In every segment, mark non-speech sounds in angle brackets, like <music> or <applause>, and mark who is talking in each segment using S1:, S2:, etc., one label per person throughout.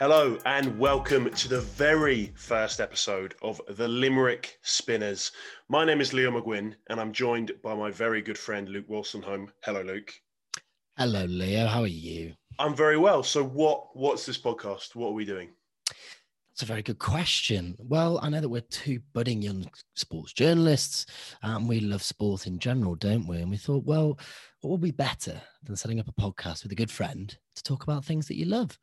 S1: Hello and welcome to the very first episode of the Limerick Spinners. My name is Leo McGuinn and I'm joined by my very good friend Luke Wolstenholme. Hello, Luke.
S2: Hello, Leo. How are you?
S1: I'm very well. So, what what's this podcast? What are we doing?
S2: That's a very good question. Well, I know that we're two budding young sports journalists and we love sport in general, don't we? And we thought, well, what would be better than setting up a podcast with a good friend to talk about things that you love?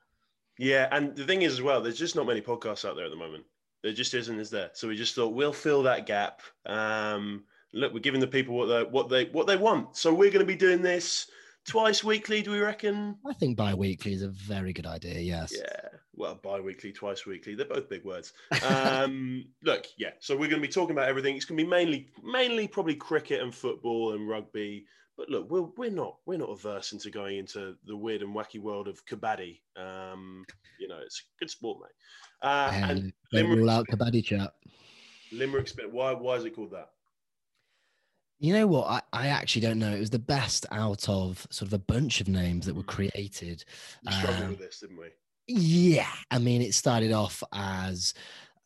S1: Yeah, and the thing is as well, there's just not many podcasts out there at the moment. There just isn't, is there? So we just thought we'll fill that gap. Um, look, we're giving the people what they what they what they want. So we're going to be doing this twice weekly. Do we reckon?
S2: I think bi-weekly is a very good idea. Yes.
S1: Yeah. Well, bi-weekly, twice weekly. They're both big words. Um, <laughs> look, yeah. So we're going to be talking about everything. It's going to be mainly, mainly probably cricket and football and rugby. But look, we're, we're not we're not averse into going into the weird and wacky world of kabaddi. Um, you know, it's a good sport, mate.
S2: Uh, and Limerick, rule out kabaddi chat.
S1: Limerick. Why why is it called that?
S2: You know what? I, I actually don't know. It was the best out of sort of a bunch of names that were created.
S1: We struggled um, with this, didn't we?
S2: Yeah. I mean, it started off as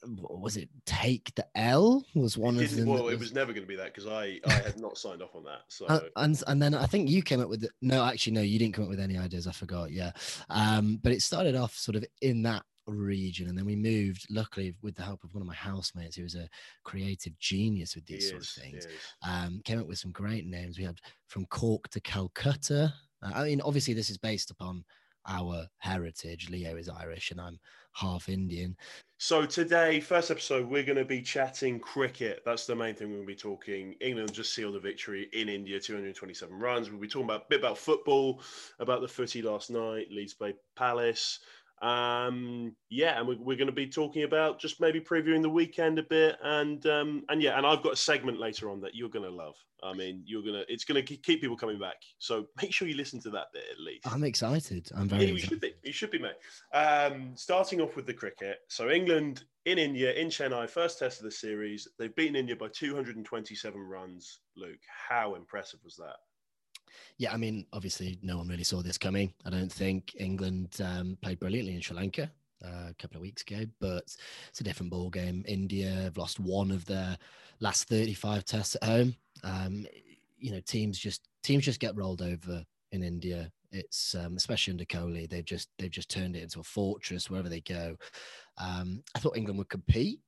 S2: was it take the L was one of them.
S1: Well, was, it was never going to be that because I I had not signed off on that. So
S2: and, and, and then I think you came up with the, no, actually no, you didn't come up with any ideas. I forgot. Yeah, um, but it started off sort of in that region and then we moved luckily with the help of one of my housemates who was a creative genius with these sort of things um, came up with some great names we had from cork to calcutta uh, i mean obviously this is based upon our heritage leo is irish and i'm half indian
S1: so today, first episode, we're going to be chatting cricket. That's the main thing we're going to be talking. England just sealed a victory in India, 227 runs. We'll be talking about a bit about football, about the footy last night, Leeds played Palace, um, yeah, and we're, we're going to be talking about just maybe previewing the weekend a bit, and um, and yeah, and I've got a segment later on that you're going to love. I mean, you're gonna it's going to keep people coming back. So make sure you listen to that bit at least.
S2: I'm excited. I'm very. Yeah, you
S1: should be. You should be, mate. Um, starting off with the cricket. So England in India in Chennai, first test of the series. They've beaten India by 227 runs. Luke, how impressive was that?
S2: Yeah, I mean, obviously, no one really saw this coming. I don't think England um, played brilliantly in Sri Lanka uh, a couple of weeks ago, but it's a different ball game. India have lost one of their last 35 tests at home. Um, you know, teams just teams just get rolled over in India. It's um, especially under Kohli, they've just they've just turned it into a fortress wherever they go. Um, I thought England would compete.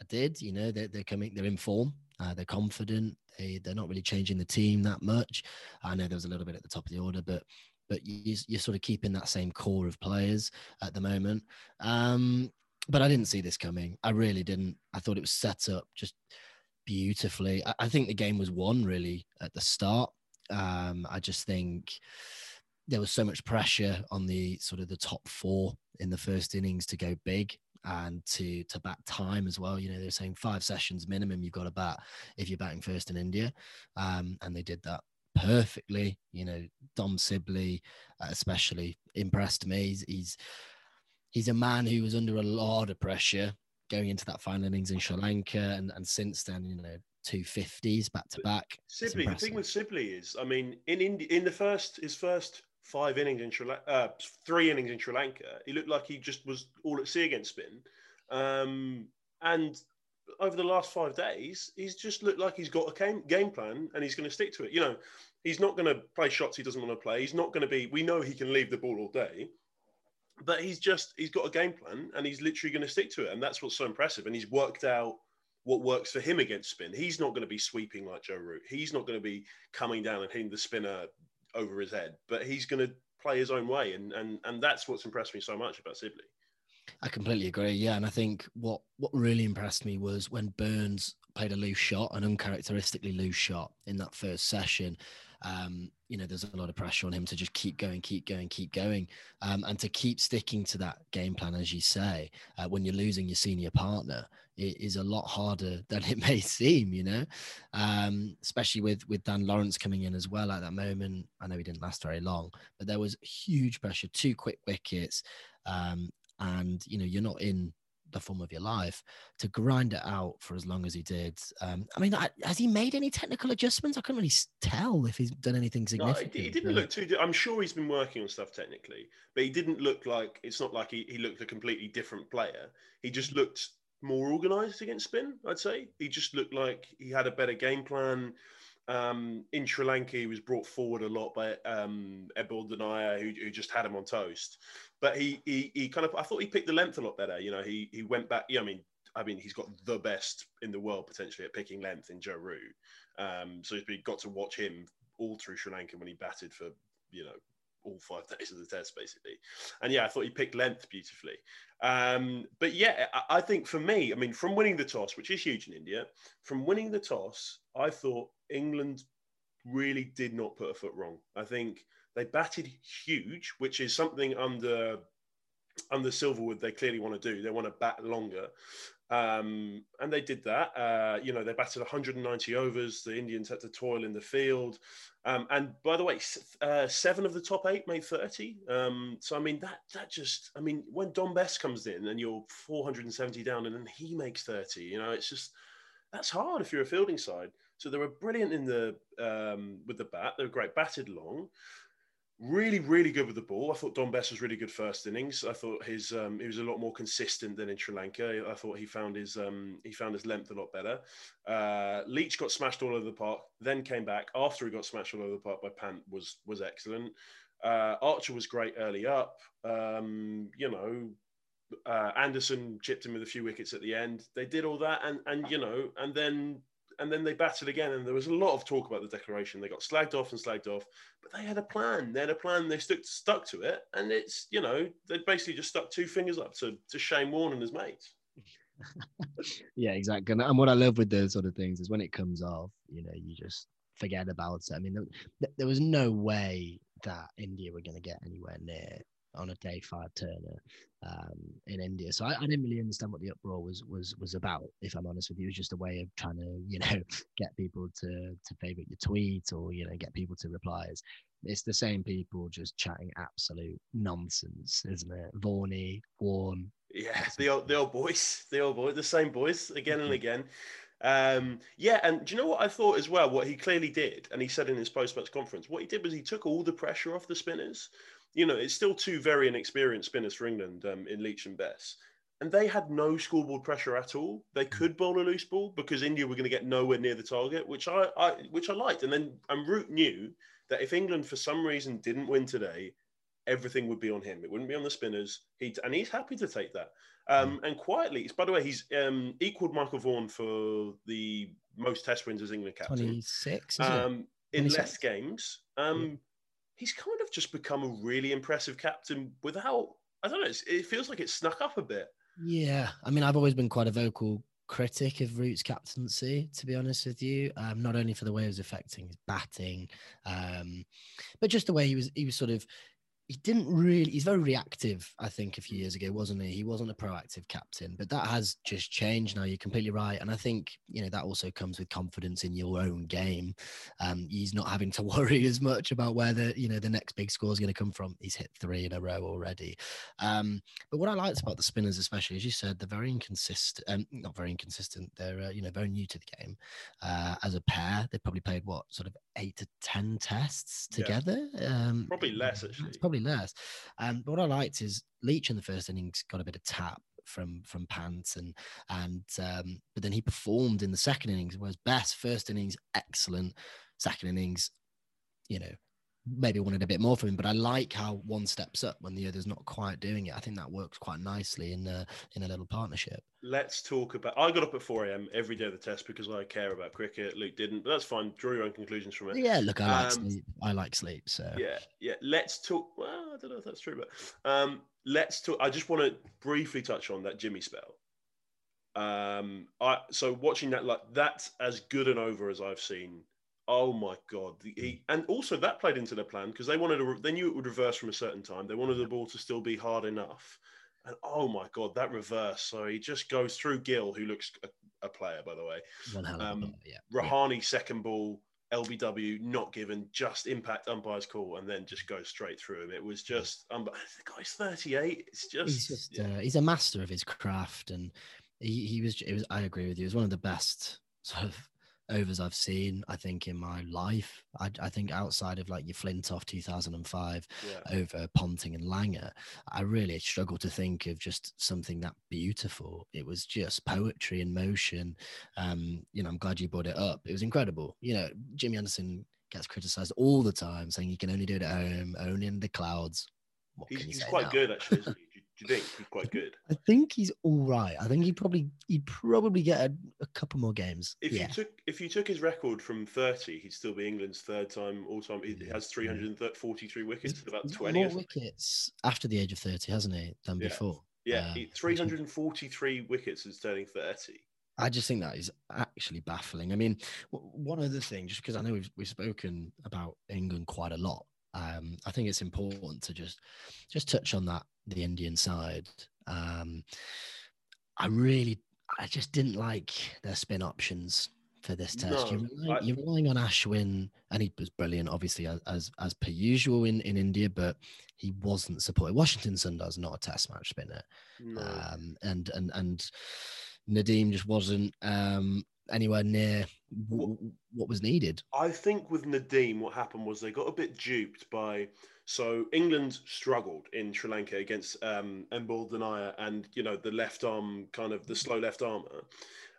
S2: I did. You know, they're, they're coming, they're in form. Uh, they're confident. They they're not really changing the team that much. I know there was a little bit at the top of the order, but but you, you're sort of keeping that same core of players at the moment. Um, but I didn't see this coming. I really didn't. I thought it was set up just beautifully. I, I think the game was won really at the start. Um, I just think there was so much pressure on the sort of the top four in the first innings to go big and to to bat time as well. You know, they're saying five sessions minimum you've got to bat if you're batting first in India, um, and they did that perfectly. You know, Dom Sibley uh, especially impressed me. He's, he's he's a man who was under a lot of pressure going into that final innings in Sri Lanka, and and since then, you know. Two fifties back to back.
S1: Sibley, the thing with Sibley is, I mean, in India, in the first his first five innings in Sri Lanka, uh, three innings in Sri Lanka, he looked like he just was all at sea against spin. Um, and over the last five days, he's just looked like he's got a game, game plan and he's going to stick to it. You know, he's not going to play shots he doesn't want to play. He's not going to be, we know he can leave the ball all day, but he's just, he's got a game plan and he's literally going to stick to it. And that's what's so impressive. And he's worked out what works for him against spin. He's not going to be sweeping like Joe Root. He's not going to be coming down and hitting the spinner over his head, but he's going to play his own way, and and and that's what's impressed me so much about Sibley.
S2: I completely agree. Yeah, and I think what what really impressed me was when Burns played a loose shot, an uncharacteristically loose shot in that first session. Um, you know, there's a lot of pressure on him to just keep going, keep going, keep going, um, and to keep sticking to that game plan, as you say, uh, when you're losing your senior partner, it is a lot harder <laughs> than it may seem. You know, um, especially with with Dan Lawrence coming in as well at that moment. I know he didn't last very long, but there was huge pressure, two quick wickets, um, and you know, you're not in the form of your life to grind it out for as long as he did. Um, I mean, I, has he made any technical adjustments? I couldn't really tell if he's done anything significant.
S1: No, he didn't look too. I'm sure he's been working on stuff technically, but he didn't look like it's not like he, he looked a completely different player. He just looked more organised against spin. I'd say he just looked like he had a better game plan. Um, in Sri Lanka, he was brought forward a lot by um, Embuldeniya, who, who, just had him on toast. But he, he, he kind of, I thought he picked the length a lot better. You know, he, he went back. Yeah, I mean, I mean, he's got the best in the world potentially at picking length in Joe Root. Um, so he's got to watch him all through Sri Lanka when he batted for, you know, all five <laughs> days of the test basically. And yeah, I thought he picked length beautifully. Um, but yeah, I, I think for me, I mean, from winning the toss, which is huge in India, from winning the toss, I thought England really did not put a foot wrong. I think they batted huge, which is something under under Silverwood they clearly want to do. They want to bat longer. Um, and they did that. Uh, you know, they batted 190 overs. The Indians had to toil in the field. Um, and by the way, uh, seven of the top eight made 30. Um, so I mean, that that just, I mean, when Dom Bess comes in and you're 470 down and then he makes 30, you know, it's just that's hard if you're a fielding side. So they were brilliant in the um, with the bat. They were great, batted long really, really good with the ball. I thought Dom Bess was really good first innings. I thought his um, he was a lot more consistent than in Sri Lanka. I thought he found his um, he found his length a lot better. Uh, Leach got smashed all over the park, then came back after he got smashed all over the park by Pant was was excellent. Uh, Archer was great early up. Um, you know, uh, Anderson chipped him with a few wickets at the end. They did all that, and and you know, and then and then they batted again, and there was a lot of talk about the declaration. They got slagged off and slagged off, but they had a plan. They had a plan. They stuck stuck to it, and it's you know they basically just stuck two fingers up to to Shane Warne and his mates. <laughs>
S2: yeah, exactly. And, and what I love with those sort of things is when it comes off, you know, you just forget about it. I mean, there, there was no way that India were going to get anywhere near on a day five turner um, in India. So I, I, didn't really understand what the uproar was was was about. If I'm honest with you, it was just a way of trying to you know <laughs> get people to to favorite your tweet or you know get people to reply. It's, the same people just chatting absolute nonsense, isn't it? Varney, Warne.
S1: Yeah, the old the old boys, <laughs> the old boys, the same boys again and mm-hmm. again. Um, yeah, and do you know what I thought as well? What he clearly did, and he said in his post-match conference, what he did was he took all the pressure off the spinners you know, it's still two very inexperienced spinners for England um, in Leach and Bess. And they had no scoreboard pressure at all. They could bowl a loose ball because India were going to get nowhere near the target, which I, I which I liked. And then and Root knew that if England for some reason didn't win today, everything would be on him. It wouldn't be on the spinners. He and he's happy to take that. Um, mm. and quietly, by the way, he's um, equaled Michael Vaughan for the most Test wins as England captain.
S2: Twenty six.
S1: Um, in less games. Um, he's kind of just become a really impressive captain without, I don't know, it feels like it snuck up a bit.
S2: Yeah. I mean, I've always been quite a vocal critic of Root's captaincy, to be honest with you. Um, not only for the way it was affecting his batting, um, but just the way he was he was sort of he didn't really he's very reactive i think a few years ago wasn't he? He wasn't a proactive captain but that has just changed now. You're completely right. And i think you know that also comes with confidence in your own game. Um, he's not having to <laughs> worry as much about where the you know the next big score is going to come from. He's hit three in a row already. Um, but what i liked about the spinners especially as you said they're very inconsistent um, not very inconsistent. They're uh, you know very new to the game. Uh, as a pair they probably played what sort of eight to ten tests together?
S1: Yeah. Um, probably less actually.
S2: probably probably less. Um, but what I liked is Leach in the first innings got a bit of tap from from Pants and and um, but then he performed in the second innings. Whereas Bess first innings excellent, second innings, you know, maybe wanted a bit more from him. But I like how one steps up when the other's not quite doing it. I think that works quite nicely in a, in a little partnership.
S1: Let's talk about. I got up at four a.m. every day of the test because I care about cricket. Luke didn't, but that's fine. Draw your own conclusions from it.
S2: Yeah, look, I like um, sleep. I like sleep. So
S1: yeah, yeah. Let's talk. Well, I don't know if that's true, but um, let's talk. I just want to briefly touch on that Jimmy spell. Um, I so watching that like that's as good an over as I've seen Oh my god! The, he, and also that played into their plan because they wanted to. They knew it would reverse from a certain time. They wanted the ball to still be hard enough. And oh my god, that reverse! So he just goes through Gill, who looks a, a player by the way.
S2: Um,
S1: yeah. Rahane yeah. second ball LBW not given, just impact umpire's call, and then just go straight through him. It was just um, the guy's 38. It's just
S2: he's just
S1: yeah.
S2: uh, he's a master of his craft, and he, he was it was I agree with you. It was one of the best sort of overs I've seen. I think in my life. I, I think outside of like your Flintoff 2005
S1: yeah.
S2: over Ponting and Langer, I really struggle to think of just something that beautiful. It was just poetry in motion. Um, you know, I'm glad you brought it up. It was incredible. You know, Jimmy Anderson gets criticized all the time, saying he can only do it at home, only in the clouds. What
S1: He's,
S2: you
S1: he's quite
S2: now?
S1: good actually. <laughs> Do, you think he's quite good?
S2: I think he's all right. I think he probably he'd probably get a, a couple more games.
S1: If
S2: yeah.
S1: you took if you took his record from 30, he'd still be England's third time all time. He
S2: Yeah,
S1: has 343 wickets, about
S2: He's
S1: 20.
S2: more wickets after the age of 30, hasn't he, than
S1: Yeah.
S2: before?
S1: Yeah,
S2: uh,
S1: he-
S2: which
S1: 343 wickets is turning 30.
S2: I just think that is actually baffling. I mean, w- one other thing, just because I know we've, we've spoken about England quite a lot, um, I think it's important to just just touch on that the Indian side. Um, I really, I just didn't like their spin options for this test. you're, relying,
S1: I-
S2: you're relying on Ashwin, and he was brilliant, obviously as as, per usual in, in India, but he wasn't supported. Washington Sundar's not a test match spinner
S1: No.
S2: um, and and and Nadeem just wasn't um, anywhere near w- w- what was needed.
S1: I think with Nadeem, what happened was they got a bit duped by. So England struggled in Sri Lanka against um, Embuldeniya and you know the left arm, kind of the slow left armer.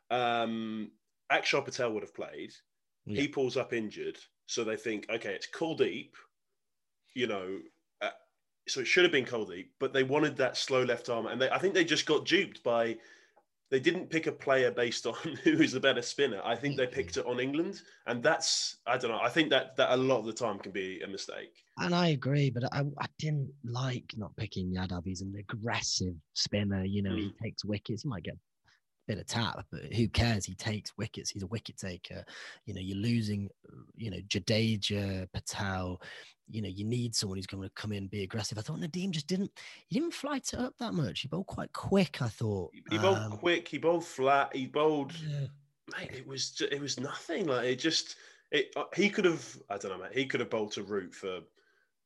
S1: Um, Akshar Patel would have played.
S2: Yeah.
S1: He pulls up injured, so they think, okay, it's Kuldeep. You know, uh, so it should have been Kuldeep, but they wanted that slow left arm, and they, I think they just got duped by. They didn't pick a player based on <laughs> who is the better spinner. I think they mm-hmm. picked it on England, and that's I don't know. I think that that a lot of the time can be a mistake.
S2: And I agree, but I, I didn't like not picking Yadav. He's an aggressive spinner. You know, he mm. takes wickets. He might get a bit of tap, but who cares? He takes wickets. He's a wicket taker. You know, you're losing, you know, Jadeja, Patel. You know, you need someone who's going to come in and be aggressive. I thought Nadeem just didn't, he didn't flight it up that much. He bowled quite quick, I thought.
S1: He, bowled
S2: Um,
S1: quick. He bowled flat. He bowled.
S2: yeah.
S1: Mate, it was it was nothing. Like it just it. uh, He could have. I don't know, mate. He could have bowled to root for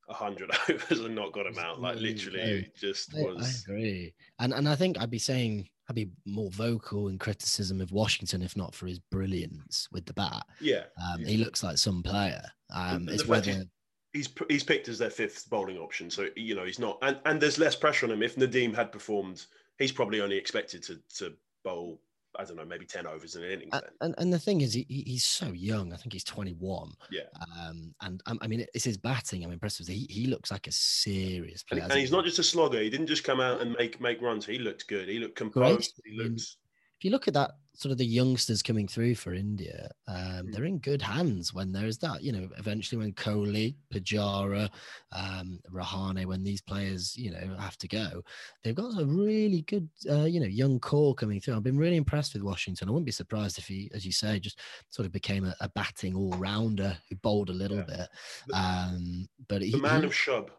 S1: a hundred <laughs> overs and not got him out. Like literally, it just
S2: I, I
S1: was.
S2: agree, and and I think I'd be saying I'd be more vocal in criticism of Washington if not for his brilliance with the bat.
S1: Yeah,
S2: Um, he looks like some player. Um, it's whether
S1: he's he's picked as their fifth bowling option, so you know he's not, and and there's less pressure on him. If Nadeem had performed, he's probably only expected to to bowl. I don't know, maybe ten overs in an innings.
S2: a-
S1: Then
S2: and, and the thing is, he, he- he's so young. I think he's 21.
S1: Yeah.
S2: Um, and um, I mean, it's his batting. I'm impressed with. He he looks like a serious player.
S1: and he's not just a slogger. He didn't just come out and make make runs. He looked good. He looked composed. He
S2: I mean,
S1: looked.
S2: If you look at that sort of the youngsters coming through for India, um,
S1: Mm.
S2: they're in good hands when there's that, you know, eventually when Kohli, Pujara, um, Rahane, when these players, you know, have to go, they've got a really good, uh, you know, young core coming through. I've been really impressed with Washington. I wouldn't be surprised if he, as you say, just sort of became a, a batting all rounder who bowled a little
S1: Yeah.
S2: bit. Um, but he,
S1: The man
S2: he-
S1: of Shub,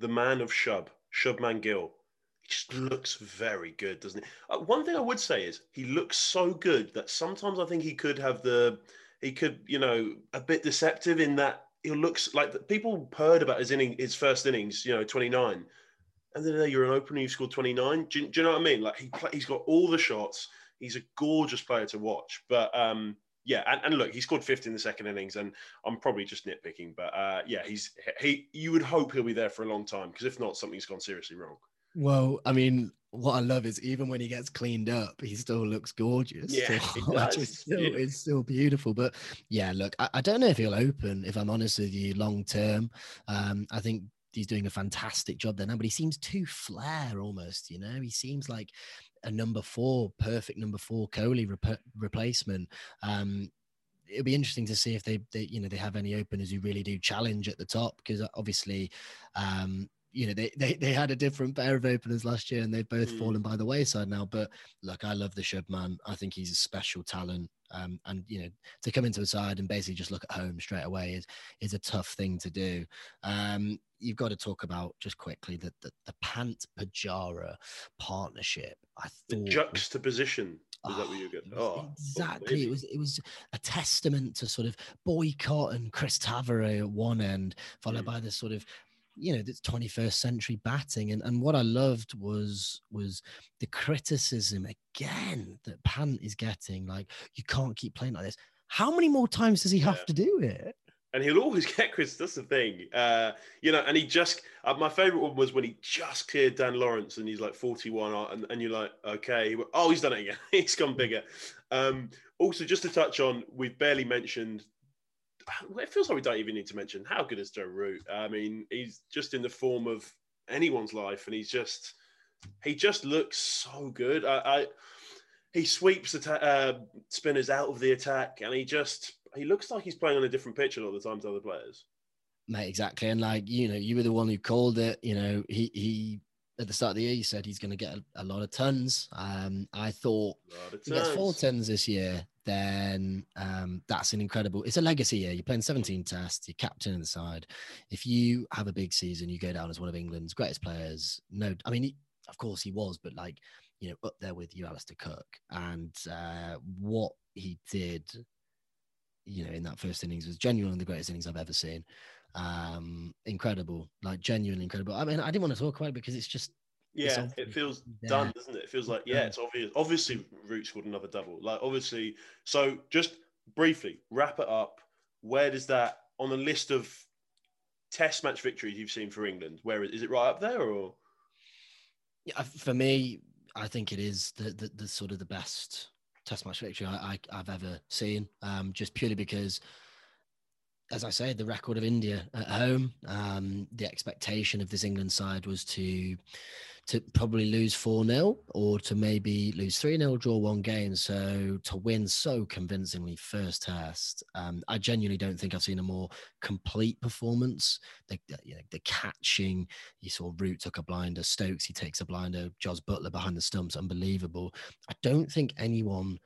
S1: the man of Shub, Shubman Gill. He just looks very good, doesn't he? Uh, one thing I would say is he looks so good that sometimes I think he could have the, he could, you know, a bit deceptive in that he looks like the, people heard about his inning, his first innings, you know, 29. And then you're an opener, you scored 29. Do, do you know what I mean? Like he play, he's got all the shots. He's a gorgeous player to watch. But um, yeah, and, and look, he scored 50 in the second innings, and I'm probably just nitpicking, but uh, yeah, he's he. You would hope he'll be there for a long time because if not, something's gone seriously wrong.
S2: Well, I mean, what I love is even when he gets cleaned up, he still looks gorgeous.
S1: Yeah,
S2: to
S1: he <laughs>
S2: It's still,
S1: Yeah.
S2: it's still beautiful. But yeah, look, I, I don't know if he'll open, if I'm honest with you, long term. Um, I think he's doing a fantastic job there now, but he seems too flair almost, you know? He seems like a number four, perfect number four Kohli rep- replacement. Um, it'll be interesting to see if they, they, you know, they have any openers who really do challenge at the top because obviously, um, you know, they, they they had a different pair of openers last year and they've both
S1: Mm.
S2: fallen by the wayside now. But look, I love the Shub man. I think he's a special talent. Um, and you know, to come into a side and basically just look at home straight away is is a tough thing to do. Um, you've got to talk about just quickly that the, the Pant Pujara partnership. I
S1: The
S2: thought was
S1: juxtaposition. Is that what you get?
S2: Oh, exactly. It was it was a testament to sort of boycott and Chris Tavaré at one end, followed mm. by the sort of you know this 21st century batting and, and what i loved was was the criticism again that pant is getting like you can't keep playing like this how many more times does he have yeah. to do it
S1: and he'll always <laughs> get Chris. That's the thing, uh, you know. And he just uh, my favorite one was when he just cleared Dan Lawrence, and he's like forty-one, uh, and, and you're like, okay, oh, he's done it again. <laughs> he's gone bigger. Um, also, just to touch on, we've barely mentioned. <sighs> It feels like we don't even need to mention how good is Joe Root. I mean, he's just in the form of anyone's life, and he's just he just looks so good. I, I he sweeps the ta- uh, spinners out of the attack, and he just he looks like he's playing on a different pitch a lot of the time to other players.
S2: Mate, exactly. And like, you know, you were the one who called it. You know, he he at the start of the year, he said he's going to get a, a, lot of tons. Um, I thought he gets four tons this year, then um, that's an incredible. It's a legacy year. You're playing 17 tests. You're captain of the side. If you have a big season, you go down as one of England's greatest players. No, I mean, he, of course he was, but like you know, up there with you, Alastair Cook, and uh, what he did you know, in that first innings was genuinely the greatest innings I've ever seen. Um, incredible, like genuinely incredible. I mean, I didn't want to talk about it because it's just
S1: yeah, it feels there. done, doesn't it? It feels like yeah, it's obvious. Obviously, Root scored another double. Like obviously, so just briefly wrap it up. Where does that on the list of Test match victories you've seen for England? Where is it right up there or?
S2: Yeah, for me, I think it is the the, the sort of the best Test match victory I, have ever seen, um, just purely because, as I say, the record of India at home, um, the expectation of this England side was to to probably lose 4 0 or to maybe lose 3 0, draw one game. So to win so convincingly first test, um, I genuinely don't think I've seen a more complete performance. The, you know, the catching, you saw Root took a blinder, Stokes, he takes a blinder, Jos Buttler behind the stumps, unbelievable. I don't think anyone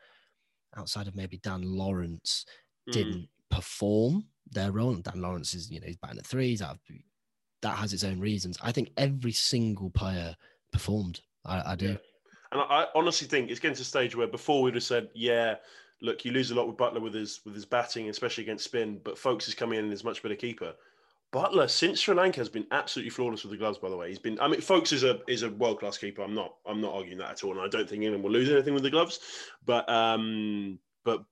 S2: outside of maybe Dan Lawrence mm. didn't perform their role. Dan Lawrence is, you know, he's batting at threes out of that has its own reasons. I think every single player performed. I, I do. Yeah.
S1: And I, I, honestly think it's getting to a stage where before we'd have said, yeah, look, you lose a lot with Buttler with his with his batting, especially against spin, but Foakes is coming in and is much better keeper. Buttler since Sri Lanka has been absolutely flawless with the gloves. By the way, he's been. I mean, Foakes is a is a world class keeper. I'm not. I'm not arguing that at all, and I don't think England will lose anything with the gloves. But um, but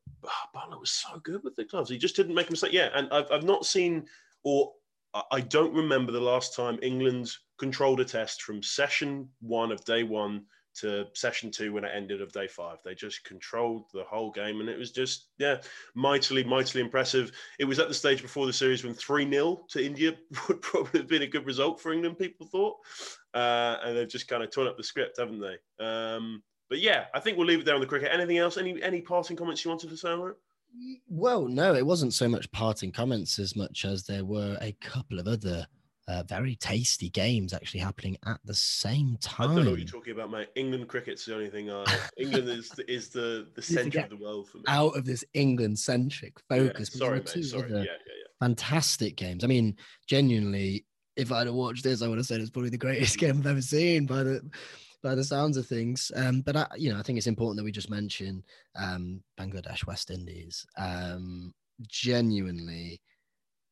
S1: Buttler was so good with the gloves. He just didn't make a mistake. Yeah, and I've I've not seen or I don't remember the last time England controlled a test from session one of day one to session two when it ended of day five. They just controlled the whole game, and it was just yeah, mightily, mightily impressive. It was at the stage before the series when three 0 to India <laughs> would probably have been a good result for England. People thought, uh, and they've just kind of torn up the script, haven't they? Um, but yeah, I think we'll leave it there on the cricket. Anything else? Any any parting comments you wanted to say on it?
S2: Well, no, it wasn't so much parting comments as much as there were a couple of other uh, very tasty games actually happening at the same time. I
S1: don't know what you're talking about, mate. England cricket's the only thing. I <laughs> England is is the the centre of the world for me.
S2: Out of this England centric focus.
S1: Yeah, sorry, mate. Sorry. Yeah, yeah, yeah.
S2: Fantastic games. I mean, genuinely, if I'd have watched this, I would have said it's probably the greatest <laughs> game I've ever seen. By the by the sounds of things. Um, but I, you know, I think it's important that we just mention um, Bangladesh, West Indies. Um, genuinely,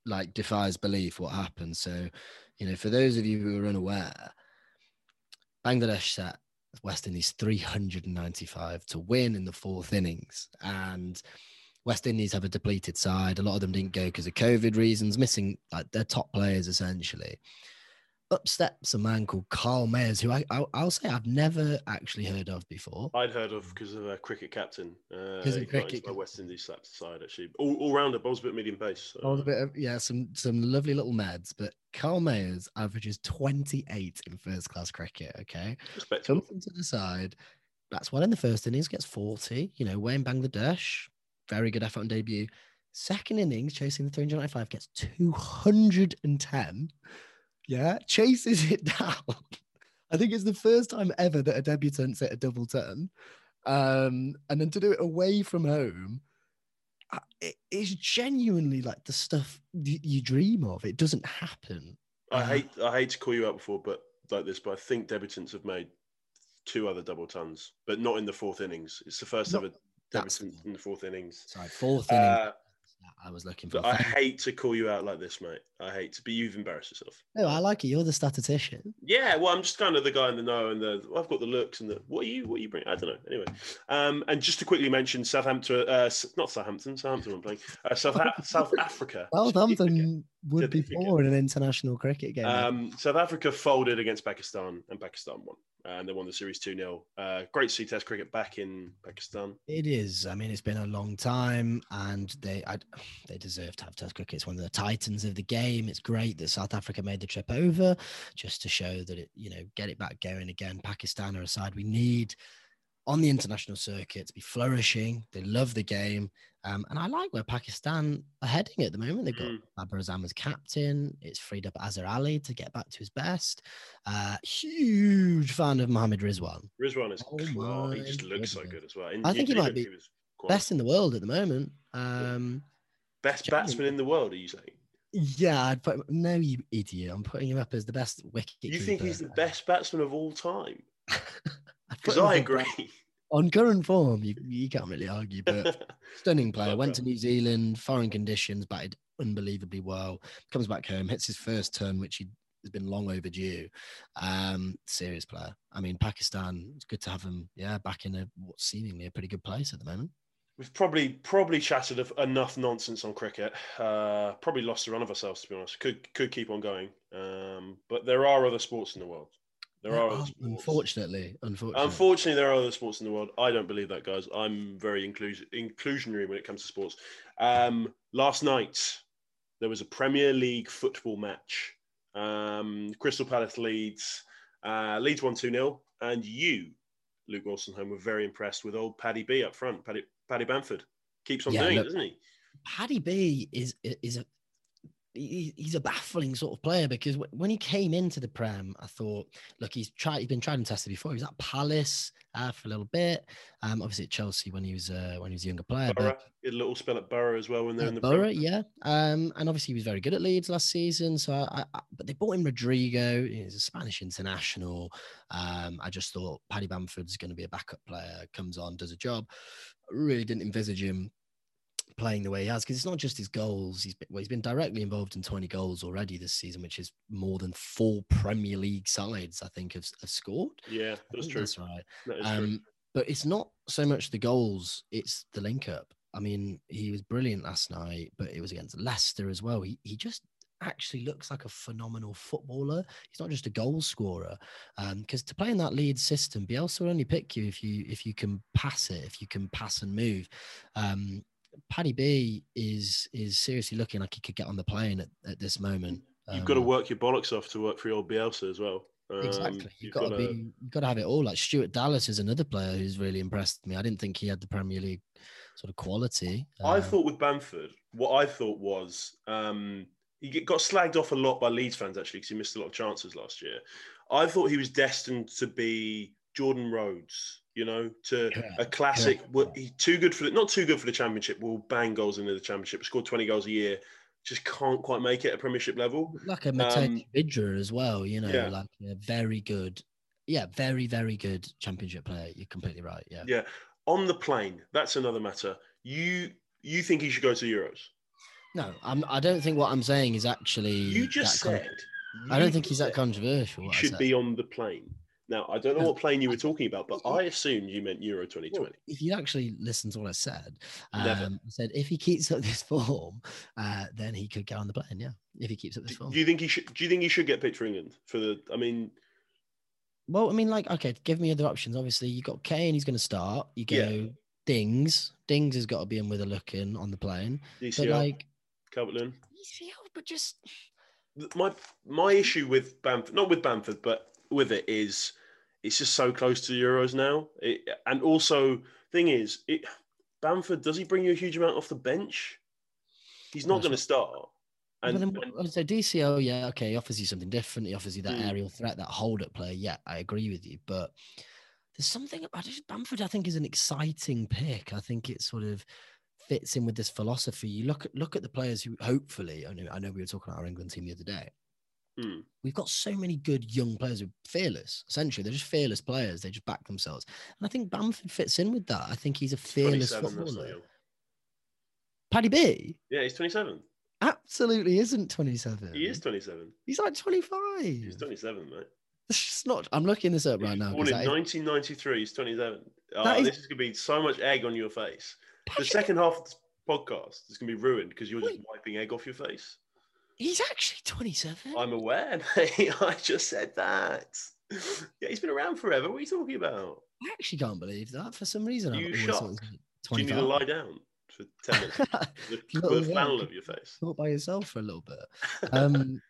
S2: like defies belief what happened. So, you know, for those of you who are unaware, Bangladesh set West Indies 395 to win in the fourth innings, and West Indies have a depleted side. A lot of them didn't go because of COVID reasons, missing like their top players essentially up steps a man called Kyle Mayers, who I, I will say I've never actually heard of before.
S1: I'd heard of because of a cricket captain. Uh, he cricket. West Indies slapped aside actually. All, all rounder, bowls a bit medium pace.
S2: So. A bit of yeah, some some lovely little meds. But Kyle Mayers averages 28 in first class cricket. Okay, something to the side. That's one in the first innings, gets 40. You know, Wayne Bangladesh, very good effort on debut. Second innings, chasing the 395, gets 210 yeah, chases it <laughs> down. I think it's the first time ever that a debutant set a double turn. Um, and then to do it away from home, uh, it is genuinely like the stuff you dream of. It doesn't happen.
S1: I uh, hate I hate to call you out before, but like this, but I think debutants have made two other double tons, but not in the fourth innings. It's the first
S2: Not-
S1: ever debutant in the fourth innings.
S2: Sorry, fourth inning. I was looking for.
S1: I hate to call you out like this, mate. I hate to, but you've embarrassed yourself.
S2: No, I like it. You're the statistician.
S1: Yeah, well, I'm just kind of the guy in the know, and the I've got the looks and the what are you what are you bring? I don't know. Anyway, um, and just to quickly mention Southampton, uh, not Southampton, Southampton I'm playing, uh, South <laughs> South Africa.
S2: Well, Southampton would be in an international cricket game.
S1: Um, South Africa folded against Pakistan, and Pakistan won, and they won the series two 0 uh, Great to see Test cricket back in Pakistan.
S2: It is. I mean, it's been a long time, and they I, they deserve to have Test cricket. It's one of the titans of the game. It's great that South Africa made the trip over, just to show that it, you know, get it back going again. Pakistan are a side we need on the international circuit to be flourishing. They love the game, um, and I like where Pakistan are heading at the moment. They've got
S1: Mm.
S2: Babar Azam as captain. It's freed up Azhar Ali to get back to his best. Uh, huge fan of Mohammed Rizwan.
S1: Rizwan is
S2: Oh
S1: class. He
S2: my
S1: just looks so good as well. In
S2: I think he might be
S1: quality.
S2: best in the world at the moment. Um,
S1: best batsman in the world. Are you saying?
S2: yeah, I'd put no, you idiot. I'm putting him up as the best wicket.
S1: You think he's the best batsman of all time? <laughs> Because I agree.
S2: On current form, you, you can't really argue, but <laughs> stunning player. Went to New Zealand, foreign conditions, batted unbelievably well. Comes back home, hits his first turn, which he has been long overdue. Um, serious player. I mean, Pakistan. It's good to have him. Yeah, back in a what's seemingly a pretty good place at the moment.
S1: We've probably probably chatted of enough nonsense on cricket. Uh, probably lost the run of ourselves to be honest. Could could keep on going, um, but there are other sports in the world. There are
S2: unfortunately, unfortunately.
S1: Unfortunately, there are other sports in the world. I don't believe that, guys. I'm very inclus- inclusionary when it comes to sports. Um, last night, there was a Premier League football match. Um, Crystal Palace Leeds Uh, Leeds won 2 0. And you, Luke Wolstenholme, were very impressed with old Paddy B up front. Paddy, Paddy Bamford keeps on
S2: Yeah,
S1: doing
S2: look-
S1: it, doesn't he?
S2: Paddy B is is a he's a baffling sort of player because when he came into the Prem, I thought, look, he's tried, he's been tried and tested before. He was at Palace uh, for a little bit, um, obviously at Chelsea when he was uh, when he was a younger player.
S1: Borough,
S2: But
S1: a little spell at Borough as well when they're in the
S2: Borough,
S1: Prem.
S2: yeah, um, and obviously he was very good at Leeds last season. So, I, I, but they bought in Rodrigo. He's a Spanish international. Um, I just thought Paddy Bamford's going to be a backup player. Comes on, does a job. Really didn't envisage him playing the way he has because it's not just his goals. He's been, well, he's been directly involved in 20 goals already this season, which is more than four Premier League sides I think have, have scored.
S1: Yeah, that's true.
S2: That's right.
S1: That is true.
S2: Um, but it's not so much the goals; it's the link up. I mean, he was brilliant last night, but it was against Leicester as well. He he just actually looks like a phenomenal footballer. He's not just a goal scorer. Because to play in that lead system, Bielsa will only pick you if you if you can pass it, if you can pass and move. Um, Paddy B is is seriously looking like he could get on the plane at, at this moment.
S1: You've got to
S2: Um,
S1: work your bollocks off to work for your old Bielsa as well. Um,
S2: Exactly. You've,
S1: you've
S2: got to
S1: gotta-
S2: be. You've got to have it all. Like Stuart Dallas is another player who's really impressed me. I didn't think he had the Premier League sort of quality.
S1: I
S2: Um,
S1: thought with Bamford, what I thought was um, he got slagged off a lot by Leeds fans actually because he missed a lot of chances last year. I thought he was destined to be Jordan Rhodes, you know, to
S2: Yeah,
S1: a classic. He's too good for the, not too good for the Championship. Will bang goals into the Championship, scored twenty goals a year, just can't quite make it at Premiership level.
S2: like a Matej
S1: um,
S2: Vydra as well. You know,
S1: yeah.
S2: like a very good. Yeah, very very good Championship player. You're completely right. Yeah.
S1: Yeah, on the plane, that's another matter. You you think he should go to Euros?
S2: No, I'm. I don't think what I'm saying is actually.
S1: You just
S2: that con-
S1: said.
S2: I don't think he's that controversial.
S1: He should be on the plane. Now, I don't know what plane you were talking about, but I <laughs> assumed you meant Euro
S2: Well,
S1: 2020.
S2: if you actually listen to what I said,
S1: Never.
S2: um, I said if he keeps up this form, uh, then he could go on the plane. Yeah, if he keeps up this form.
S1: do you think he should? Do you think he should get picked for England for the? I mean,
S2: Well, I mean, like, okay, give me other options. Obviously, you got Kane, he's going to start. You go
S1: Yeah.
S2: Dings. Dings has got to be in with a look in on the plane. But like. DCL, but just
S1: My my issue with Bamford, not with Bamford, but with it is, it's just so close to the Euros now. It, and also, thing is, it Bamford does he bring you a huge amount off the bench? He's not going to start.
S2: And, then,
S1: and
S2: so DCL, yeah, okay, he offers you something different. He offers you that
S1: Mm.
S2: aerial threat, that hold up play. Yeah, I agree with you. But there's something about it. Bamford, I think, is an exciting pick. I think it sort of fits in with this philosophy. You look at look at the players who hopefully, I know, I know we were talking about our England team the other day.
S1: Mm.
S2: We've got so many good young players who are fearless. Essentially, they're just fearless players. They just back themselves, and I think Bamford fits in with that. I think he's a fearless
S1: 27, that's not
S2: footballer. Paddy B
S1: Yeah, he's 27.
S2: absolutely isn't 27.
S1: He is 27.
S2: He's like 25.
S1: He's 27, mate.
S2: It's just not. I'm looking this up right now.
S1: Born in 1993. He's 27. Oh,
S2: is-
S1: this is going to be so much egg on your face. The second half of this podcast is going to be ruined because you're just wiping egg off your face.
S2: He's actually 27.
S1: I'm aware, <laughs> mate. I just said that. Yeah, he's been around forever. What are you talking about?
S2: I actually can't believe that for some reason.
S1: You
S2: I've always thought it was
S1: shocked? Do you need to lie down for 10 minutes? <laughs> The, the flannel of your face.
S2: Thought by yourself for a little bit. <laughs> Um,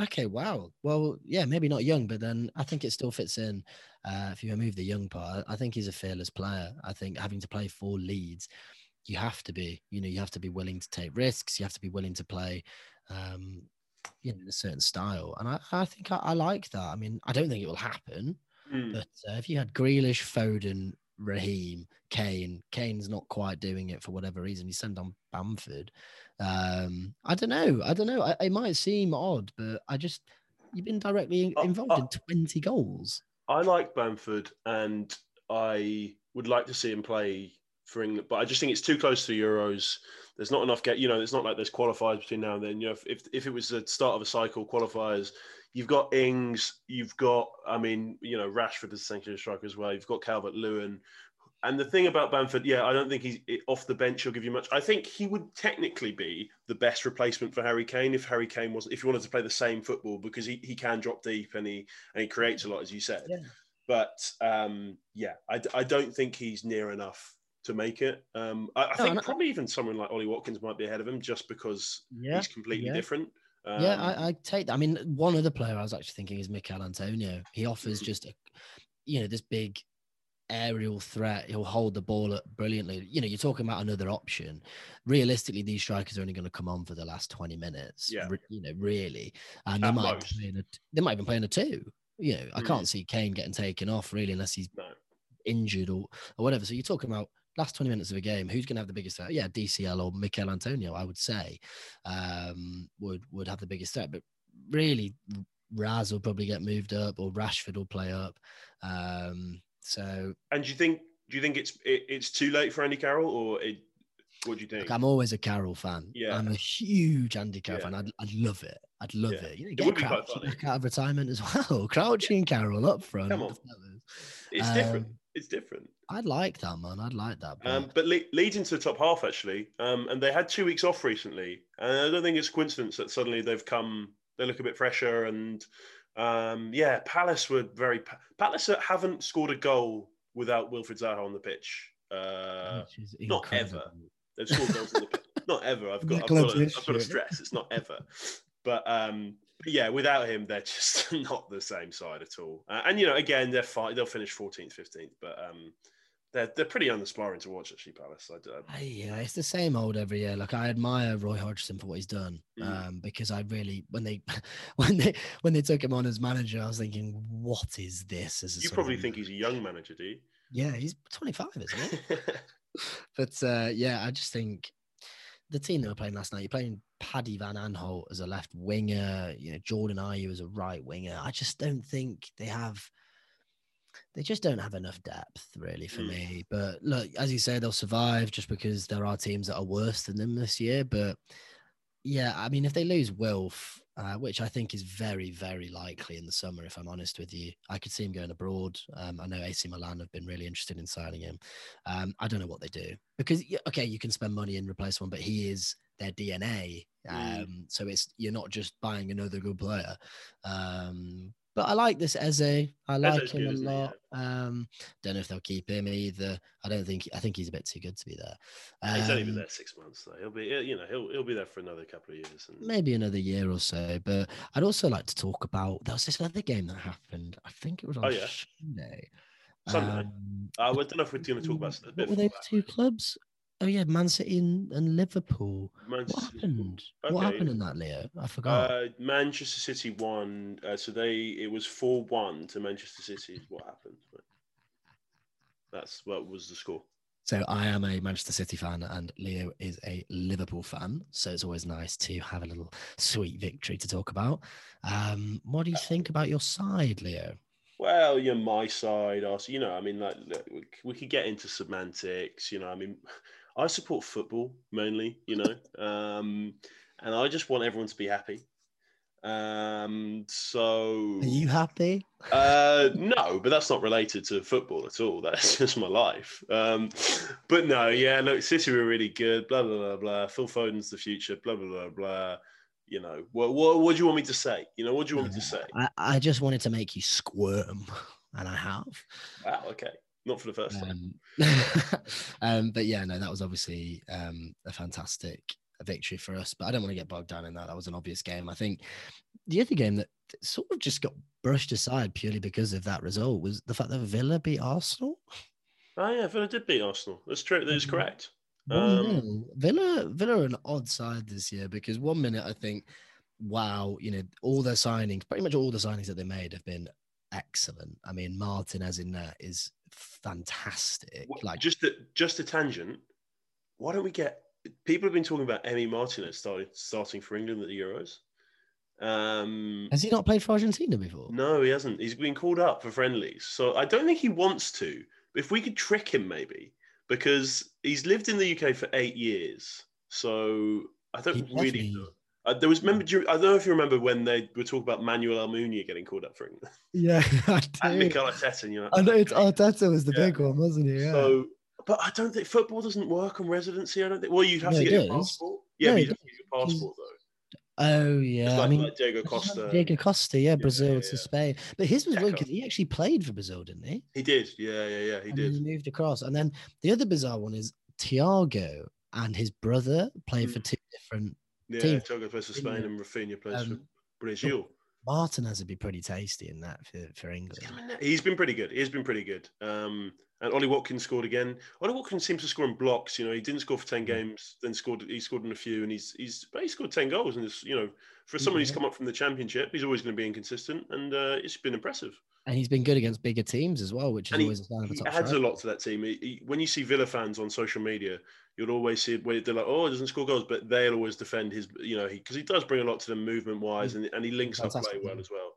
S2: okay, wow. Well, yeah, maybe not young, but then I think it still fits in. Uh, if you remove the young part, I think he's a fearless player. I think having to play for Leeds, you have to be. You know, you have to be willing to take risks. You have to be willing to play. Um, you know, in a certain style, and I, I think I, I like that. I mean, I don't think it will happen,
S1: Hmm.
S2: but uh, if you had Grealish, Foden, Raheem, Kane, Kane's not quite doing it for whatever reason. He sent on Bamford. Um, I don't know. I don't know. I, it might seem odd, but I just you've been directly
S1: Uh,
S2: involved
S1: uh,
S2: in twenty goals.
S1: I like Bamford and I would like to see him play for England, but I just think it's too close to the Euros. There's not enough get, you know, it's not like there's qualifiers between now and then. You know, if, if, if it was the start of a cycle, qualifiers, you've got Ings, you've got, I mean, you know, Rashford is a striker as well. You've got Calvert Lewin. And the thing about Bamford, yeah, I don't think he's off the bench. He'll give you much. I think he would technically be the best replacement for Harry Kane if Harry Kane was, if he wanted to play the same football because he, he can drop deep and he and he creates a lot, as you said.
S2: Yeah.
S1: But um, yeah, I, I don't think he's near enough to make it. Um, I, I
S2: No,
S1: think
S2: and I-
S1: probably even someone like Ollie Watkins might be ahead of him just because
S2: Yeah,
S1: he's completely
S2: yeah.
S1: different. Um,
S2: yeah, I, I take that. I mean, one other player I was actually thinking is Michail Antonio. He offers
S1: Mhm.
S2: just a, you know, this big aerial threat. He'll hold the ball up brilliantly. You know, you're talking about another option. Realistically, these strikers are only going to come on for the last 20 minutes.
S1: Yeah.
S2: re- you know, really, and they might
S1: most.
S2: be a, they might even play in a two. You know, I
S1: Mm.
S2: can't see Kane getting taken off really unless he's
S1: no.
S2: injured or, or whatever. So you're talking about last 20 minutes of a game, who's going to have the biggest threat? Yeah, DCL or Michail Antonio, I would say, um, would would have the biggest threat. But really, Raz will probably get moved up or Rashford will play up. Um, so
S1: And do you think do you think it's it, it's too late for Andy Carroll or it, what do you think?
S2: I'm always a Carroll fan.
S1: Yeah.
S2: I'm a huge Andy Carroll
S1: Yeah.
S2: fan. I'd, I'd love it. I'd love
S1: Yeah.
S2: it. You know,
S1: It
S2: get
S1: would be quite funny.
S2: back out of retirement as well. <laughs> Crouchy and Carroll up front.
S1: Come on. it's different.
S2: Um,
S1: It's different.
S2: I'd like that, man. I'd like that. But
S1: Um, but le- Leeds into the top half actually, um, and they had two weeks off recently, and I don't think it's a coincidence that suddenly they've come. They look a bit fresher, and um, yeah, Palace were very. Pa- Palace haven't scored a goal without Wilfried Zaha on the pitch. Uh, not ever. they've scored goals on the <laughs> pitch. Not ever. I've got. I've got, to, I've got to stress. It's not ever. But um, but yeah, without him, they're <laughs> just not the same side at all. Uh, and you know, again, they're fine. They'll finish 14th, 15th, but um, they're they're pretty uninspiring to watch. Actually, Palace. I, uh,
S2: Hey, Yeah, it's the same old every year. Like I admire Roy Hodgson for what he's done,
S1: Mm.
S2: um, because I really when they <laughs> when they when they took him on as manager, I was thinking, what is this? As a
S1: you probably think he's a young manager, do you?
S2: yeah, he's 25, isn't he? <laughs> but uh, yeah, I just think the team that were playing last night, you're playing Paddy Van Aanholt as a left winger, you know, Jordan Ayew as a right winger. I just don't think they have. They just don't have enough depth, really, for
S1: Mm.
S2: me. But look, as you say, they'll survive just because there are teams that are worse than them this year. But yeah, I mean, if they lose Wilf, uh, which I think is very, very likely in the summer, if I'm honest with you, I could see him going abroad. Um, I know AC Milan have been really interested in signing him. Um, I don't know what they do because okay, you can spend money and replace one, but he is their DNA. Um,
S1: Mm.
S2: So it's you're not just buying another good player. Um, but I like this Eze. I like
S1: Eze's
S2: him
S1: good,
S2: a lot. Um, don't know if they'll keep him either. I don't think. I think he's a bit too good to be there.
S1: he's only been
S2: Um,
S1: there six months, though. He'll be, you know, he'll he'll be there for another couple of years. And
S2: maybe another year or so. But I'd also like to talk about there was this other game that happened. I think it was on
S1: Oh, yeah.
S2: Sunday.
S1: Sunday.
S2: Um,
S1: uh, I don't know if we're going to talk about a bit.
S2: what were those two clubs? Oh yeah, Man City and, and Liverpool.
S1: Manchester
S2: What
S1: City.
S2: happened? What happened in that, Leo? I forgot.
S1: Uh, Manchester City won. Uh, so they it was four one to Manchester City. Is what happened. That's what was the score.
S2: So I am a Manchester City fan, and Leo is a Liverpool fan. So it's always nice to have a little sweet victory to talk about. Um, what do you think about your side, Leo?
S1: Well, you're my side. Also, you know, I mean, like look, we could get into semantics. You know, I mean, I support football mainly. You know, um, and I just want everyone to be happy. Um, so
S2: Are you happy?
S1: Uh, no, but that's not related to football at all. That's <laughs> just my life. Um, but no, yeah, look, City were really good. Blah blah blah blah. Phil Foden's the future. Blah blah blah blah. You know, what what, what do you want me to say? You know, what do you want me to say?
S2: I, I just wanted to make you squirm, <laughs> and I have.
S1: Wow. Okay. Not for the first time.
S2: Um, <laughs> um, but yeah, no, that was obviously um, a fantastic victory for us. But I don't want to get bogged down in that. That was an obvious game. I think the other game that sort of just got brushed aside purely because of that result was the fact that Villa beat Arsenal.
S1: Oh yeah, Villa did beat Arsenal. That's true. That is
S2: Mhm.
S1: correct. Um.
S2: Villa, Villa are an odd side this year because one minute I think, wow, you know, all their signings, pretty much all the signings that they made have been excellent. I mean, Martinez in there is fantastic. Like,
S1: just a, just a tangent. Why don't we get? People have been talking about Emmy Martinez starting starting for England at the Euros. Um,
S2: has he not played for Argentina before?
S1: no, he hasn't. He's been called up for friendlies, so I don't think he wants to. But if we could trick him, maybe because he's lived in the UK for eight years, so I don't
S2: He
S1: really know. Uh, there was remember. do you- I don't know if you remember when they were talking about Manuel Almunia getting called up for England
S2: Yeah, <laughs> I <laughs>
S1: and
S2: do.
S1: Mikel Arteta. And you're like,
S2: I know it's Arteta was the
S1: Yeah.
S2: big one, wasn't he? Yeah.
S1: So, but I don't think football doesn't work on residency. I don't think. Well, you'd have
S2: No,
S1: to get your passport. Yeah,
S2: No,
S1: you'd have to get your passport though.
S2: oh yeah,
S1: like,
S2: I mean
S1: like Diego Costa.
S2: Diego Costa, yeah, Brazil to
S1: yeah.
S2: Spain, but his was weird because he actually played for Brazil, didn't he?
S1: He did. Yeah, yeah, yeah. He
S2: and
S1: did.
S2: He moved across, and then the other bizarre one is Thiago and his brother played for
S1: Mm.
S2: two different.
S1: Yeah,
S2: team.
S1: Thiago plays for Spain and Rafinha plays
S2: Um,
S1: for Brazil.
S2: Martin has to be pretty tasty in that for, for England.
S1: He's been pretty good. He's been pretty good. Um, and Ollie Watkins scored again. Ollie Watkins seems to score in blocks. You know, he didn't score for ten
S2: Mm.
S1: games, then scored. He scored in a few, and he's he's but he scored ten goals. And you know, for someone who's come up from the championship, he's always going to be inconsistent, and uh, it's been impressive.
S2: And he's been good against bigger teams as well, which is
S1: And he-
S2: always a sign of a
S1: he
S2: top
S1: adds a lot to that team. He- he- when you see Villa fans on social media, you'll always see where they're like, "Oh, he doesn't score goals," but they'll always defend his, you know, because he, does bring a lot to them movement wise, and, and he links up play well as well.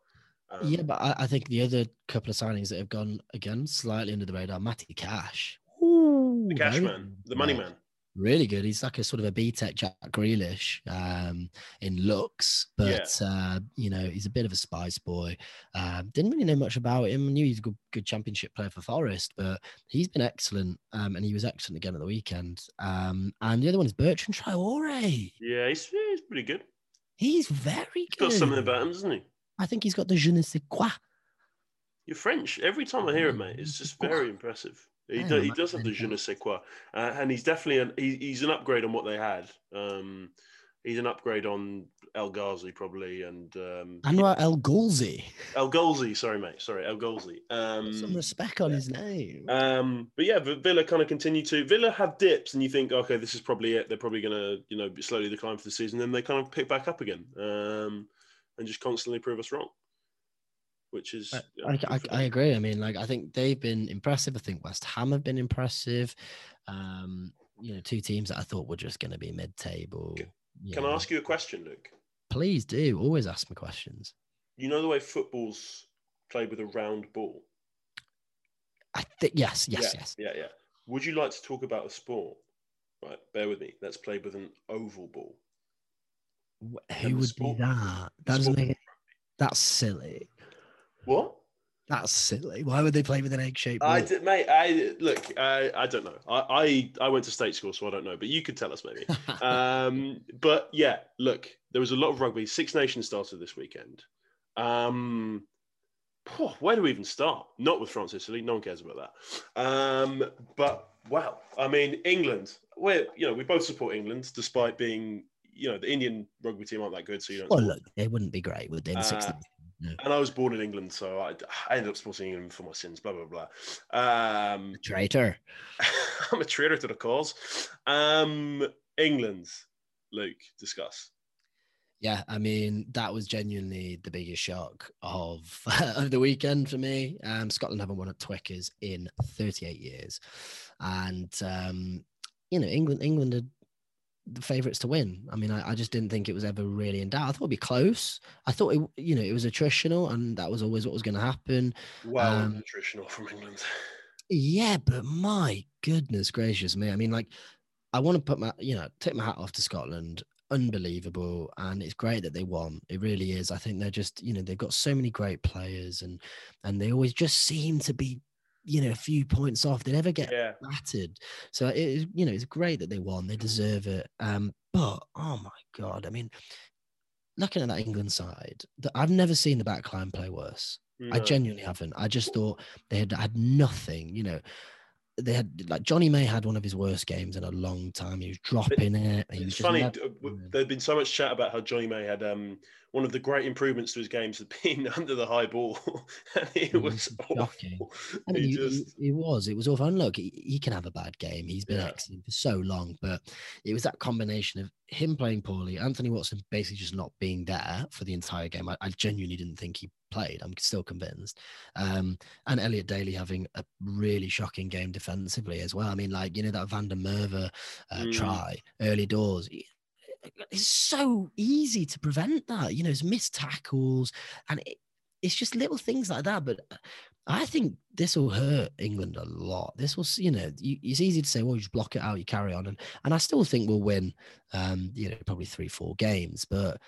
S1: Um,
S2: yeah, but I, I think the other couple of signings that have gone again slightly under the radar, Matty Cash. Ooh,
S1: the cash man, the money man.
S2: Really good. He's like a sort of a BTEC Jack Grealish um, in looks, but uh, you know he's a bit of a spice boy. Um, didn't really know much about him. Knew he's a good, good championship player for Forest, but he's been excellent, um, and he was excellent again at the weekend. Um, and the other one is Bertrand Traore.
S1: Yeah, he's, yeah, he's pretty good.
S2: He's very
S1: He's
S2: good.
S1: got something about him, doesn't he?
S2: I think he's got the je ne sais quoi.
S1: You're French. Every time I hear it, mate, it's just <laughs> very impressive. He, do, he does have the je ne sais quoi, uh, and he's definitely an, he, he's an upgrade on what they had. Um, he's an upgrade on El Ghazi probably, and um,
S2: Anwar El Gholzi.
S1: El Ghazi. Sorry, mate. Sorry, El Ghazi. Um,
S2: Some respect on his name.
S1: Um, but yeah, Villa kind of continue to Villa have dips, and you think, okay, this is probably it. They're probably going to, you know, slowly decline for the season. Then they kind of pick back up again, um, and just constantly prove us wrong. Which is,
S2: I, I, I, agree. I mean, like, I think they've been impressive. I think West Ham have been impressive. Um, you know, two teams that I thought were just going to be mid-table. you
S1: Can I ask you a question, Luke?
S2: Please do. Always ask me questions.
S1: You know the way football's played with a round ball.
S2: I think yes, yes,
S1: yeah,
S2: yes.
S1: Yeah, yeah. Would you like to talk about a sport? Right, bear with me. That's played with an oval ball.
S2: Who would
S1: sport-
S2: do that? That doesn't make it. That's silly.
S1: What?
S2: That's silly. Why would they play with an egg-shaped ball?
S1: I did, mate. I look. I, I don't know. I, I I went to state school, so I don't know. But you could tell us maybe. <laughs> um, but yeah, look, there was a lot of rugby. Six Nations started this weekend. Um, phew, where do we even start? Not with France, Italy. No one cares about that. Um, but wow, I mean, England. We're you know we both support England, despite being you know the Indian rugby team aren't that good, so you don't.
S2: well,
S1: support
S2: look, they wouldn't be great they? In
S1: Uh,
S2: 60?
S1: and I was born in England, so I, I ended up supporting England for my sins. Blah blah blah. Um,
S2: Traitor. <laughs>
S1: I'm a traitor to the cause. Um, England, Luke, discuss.
S2: Yeah, I mean that was genuinely the biggest shock of <laughs> of the weekend for me. Um, Scotland haven't won at Twickers in 38 years, and um, you know England England are the favourites to win. I mean, I, I, just didn't think it was ever really in doubt. I thought it'd be close. I thought it, you know, it was attritional, and that was always what was going to happen.
S1: Well, um, attritional from England.
S2: Yeah, but my goodness gracious me! I mean, like, I want to put my, you know, take my hat off to Scotland unbelievable and it's great that they won it really is i think they're just you know they've got so many great players and and they always just seem to be you know a few points off they never get yeah. battered so it is you know it's great that they won they deserve it um but oh my god i mean looking at that england side i've never seen the backline play worse no. i genuinely haven't i just thought they had had nothing you know they had like Johnny May had one of his worst games in a long time. He was dropping it.
S1: He it's funny. There'd been so much chat about how Johnny May had um, one of the great improvements to his games had <laughs> been under the high ball. <laughs> and it was awful.
S2: I mean, he, just... he, was. It was awful. And look, he, he, can have a bad game. He's been yeah. excellent for so long, but it was that combination of him playing poorly, Anthony Watson basically just not being there for the entire game. I, I genuinely didn't think he played. I'm still convinced. Um, and Elliot Daly having a really shocking game defensively as well. I mean, like, you know, that Van der Merwe uh, mm. try early doors. It's so easy to prevent that. You know, it's missed tackles and it, it's just little things like that. But I think this will hurt England a lot. This will, you know, you, it's easy to say, well, you just block it out, you carry on, and and I still think we'll win, um, you know, probably three, four games. But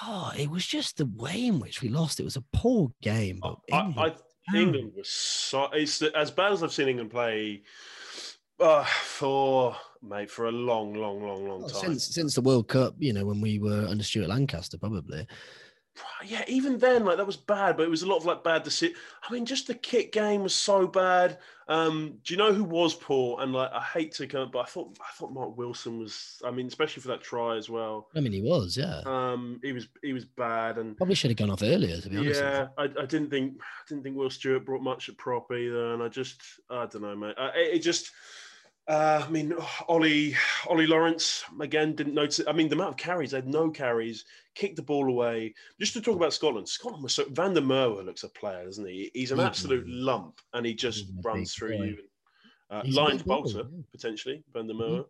S2: God, it was just the way in which we lost. It was a poor game. But
S1: England, I, I, England was so. It's as bad as I've seen England play uh, for mate for a long, long, long, long time.
S2: Since since the World Cup, you know, when we were under Stuart Lancaster, probably
S1: yeah, even then, like that was bad, but it was a lot of like bad decision. I mean, just the kick game was so bad. Um, do you know who was poor? And like, I hate to come, but I thought I thought Mark Wilson was. I mean, especially for that try as well.
S2: I mean, he was, yeah.
S1: Um, he was he was bad, and
S2: probably should have gone off earlier. To be honest,
S1: yeah, I, I didn't think I didn't think Will Stuart brought much at prop either, and I just I don't know, mate. I, it just uh, I mean, <sighs> Ollie, <sighs> Ollie Lawrence again didn't notice. I mean, the amount of carries, they had no carries, kicked the ball away. Just to talk about Scotland, Scotland was so. Van der Merwe looks a player, doesn't he? He's an absolute lump, and he just runs through you. Uh, Lions bolter yeah. potentially, Van der Merwe.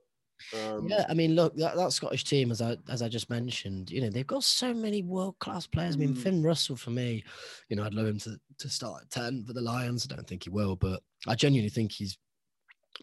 S2: Um, yeah, I mean, look, that, that Scottish team, as I as I just mentioned, you know, they've got so many world class players. I mean, mm. Finn Russell for me, you know, I'd love him to to start at ten for the Lions. I don't think he will, but I genuinely think he's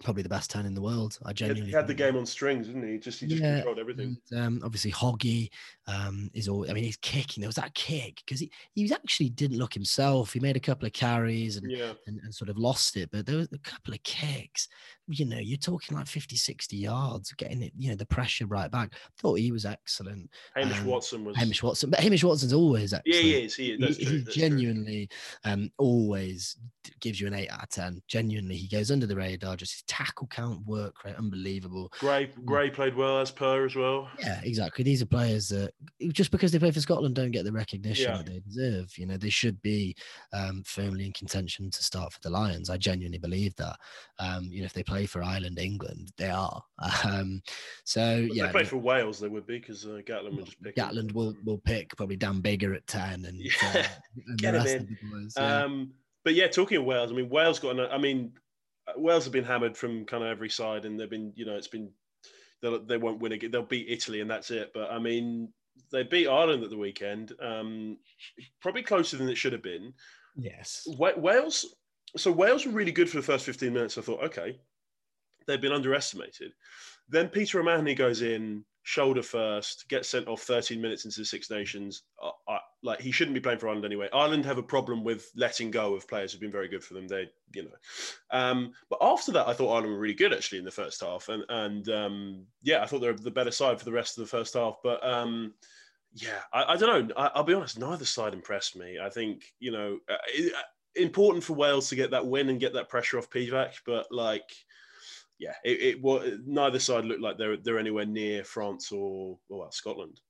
S2: probably the best 10 in the world. I genuinely
S1: he had, the game on strings, didn't he? Just he just yeah, controlled everything.
S2: And, um, obviously Hoggy um, is all I mean, he's kicking. There was that kick because he, he was actually didn't look himself. He made a couple of carries and,
S1: yeah.
S2: and, and sort of lost it, but there was a couple of kicks. You know, you're talking like 50, 60 yards, getting it, you know, the pressure right back. Thought he was excellent.
S1: Hamish um, Watson was
S2: Hamish Watson, but Hamish Watson's always excellent.
S1: Yeah, he is. He, is.
S2: he, genuinely um, always gives you an eight out of ten. Genuinely, he goes under the radar. Just his tackle count, work rate, unbelievable.
S1: Gray, mm. Gray played well as per as well.
S2: Yeah, exactly. These are players that just because they play for Scotland don't get the recognition yeah. that they deserve. You know, they should be um, firmly in contention to start for the Lions. I genuinely believe that. Um, you know, if they play for Ireland, England, they are. <laughs> Um, so
S1: but
S2: yeah,
S1: they play for Wales, they would be because uh, Gatland would just pick.
S2: Gatland will will pick probably Dan Biggar at ten and,
S1: yeah. uh, <laughs> and get him in. Boys, yeah. Um, but yeah, talking of Wales, I mean, Wales got. An, I mean, Wales have been hammered from kind of every side, and they've been, you know, it's been they won't win again. They'll beat Italy, and that's it. But I mean, they beat Ireland at the weekend, um, probably closer than it should have been.
S2: Yes,
S1: Wales. So Wales were really good for the first fifteen minutes. I thought, okay, they've been underestimated. Then Peter O'Mahony goes in, shoulder first, gets sent off 13 minutes into the Six Nations. I, I, like he shouldn't be playing for Ireland anyway. Ireland have a problem with letting go of players who've been very good for them. They, you know, um, but after that, I thought Ireland were really good actually in the first half, and and um, yeah, I thought they were the better side for the rest of the first half. But um, yeah, I, I, don't know. I, will be honest, neither side impressed me. I think you know, uh, it, uh, important for Wales to get that win and get that pressure off Pivac, but like yeah, it, it was neither side looked like they're they're anywhere near France or, or well, Scotland.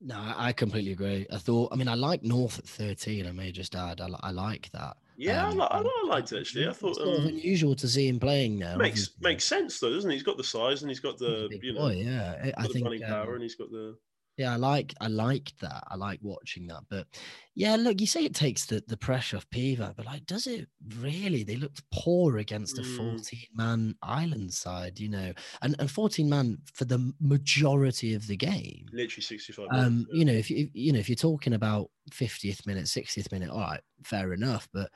S2: No, I completely agree. I thought, I mean, I like North at 13. I may just add, I, I like that.
S1: Yeah, um, I, I, I, liked it actually. I thought
S2: it's um, unusual to see him playing now.
S1: Makes makes sense though, doesn't he? He's got the size and he's got the you know,
S2: boy, yeah. I think
S1: running um, power and he's got the
S2: Yeah, I like I like that. I like watching that. But yeah, look, you say it takes the, the pressure off Pivac, but like, does it really? They looked poor against a
S1: Mm.
S2: 14 man Ireland side, you know, and, and 14 man for the majority of the game.
S1: Literally 65
S2: Um,
S1: yeah.
S2: you know, if you you know, if you're talking about 50th minute, 60th minute, all right, fair enough. But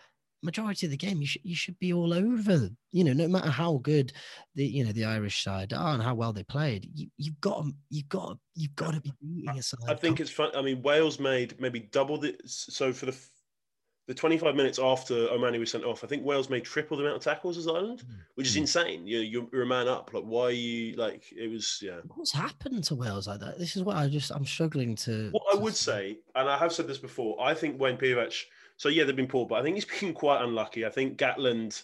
S2: majority of the game, you should you should be all over. You know, no matter how good the you know the Irish side are and how well they played, you you've got you've got you've got to be beating a side.
S1: I think it's fun. I mean, Wales made maybe double the. So for the the 25 minutes after O'Mahony was sent off, I think Wales made triple the amount of tackles as Ireland,
S2: Mm.
S1: which is
S2: Mm.
S1: insane. You, you're a man up. Like, why are you like? It was yeah.
S2: What's happened to Wales like that? This is what I just I'm struggling to.
S1: What I
S2: to
S1: would say, and I have said this before, I think Wayne Pivac. So yeah, they've been poor, but I think he's <laughs> been quite unlucky. I think Gatland,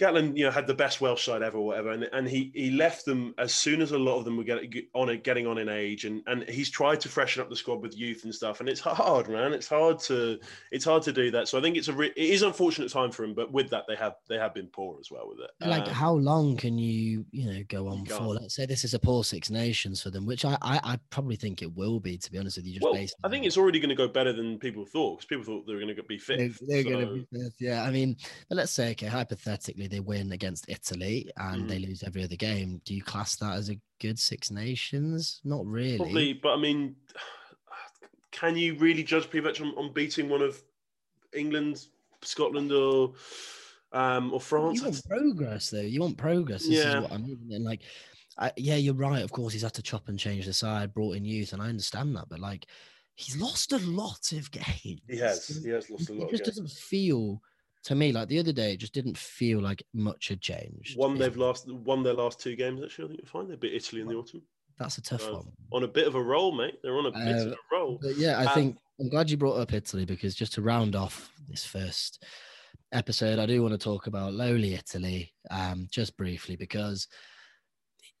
S1: Gatland, you know, had the best Welsh side ever, or whatever, and, and he he left them as soon as a lot of them were getting on getting on in age, and and he's tried to freshen up the squad with youth and stuff, and it's hard, man. It's hard to it's hard to do that. So I think it's a re- it is unfortunate time for him, but with that they have they have been poor as well with it.
S2: like
S1: Um,
S2: how long can you you know go on for let's say this is a poor six nations for them which i i, I probably think it will be to be honest with you just
S1: well,
S2: based
S1: I think it's already going to go better than people thought because people thought they were going to be
S2: they're,
S1: fifth.
S2: they're gonna be fifth, yeah i mean but let's say okay hypothetically they win against italy and they
S1: Mm.
S2: lose every other game do you class that as a good six nations not really
S1: Probably, but I mean, <sighs> can you really judge Pivac on, on beating one of England, Scotland, or um, or France?
S2: you want progress though you want progress this
S1: Yeah.
S2: is what i mean and like I, yeah you're right of course he's had to chop and change the side brought in youth and i understand that but like he's lost a lot of <laughs> games
S1: He has. He has lost a
S2: it
S1: lot.
S2: just
S1: Of games.
S2: doesn't feel to me like the other day. It just didn't feel like much had changed.
S1: One they've lost. Won their last two games. Actually, I think you'll find They beat Italy in the autumn.
S2: That's a tough
S1: uh,
S2: one.
S1: On a bit of a roll, mate. They're on a bit of
S2: Uh,
S1: a roll.
S2: Yeah, I think I'm glad you brought up Italy because just to round off this first episode, I do want to talk about lowly Italy, um, just briefly because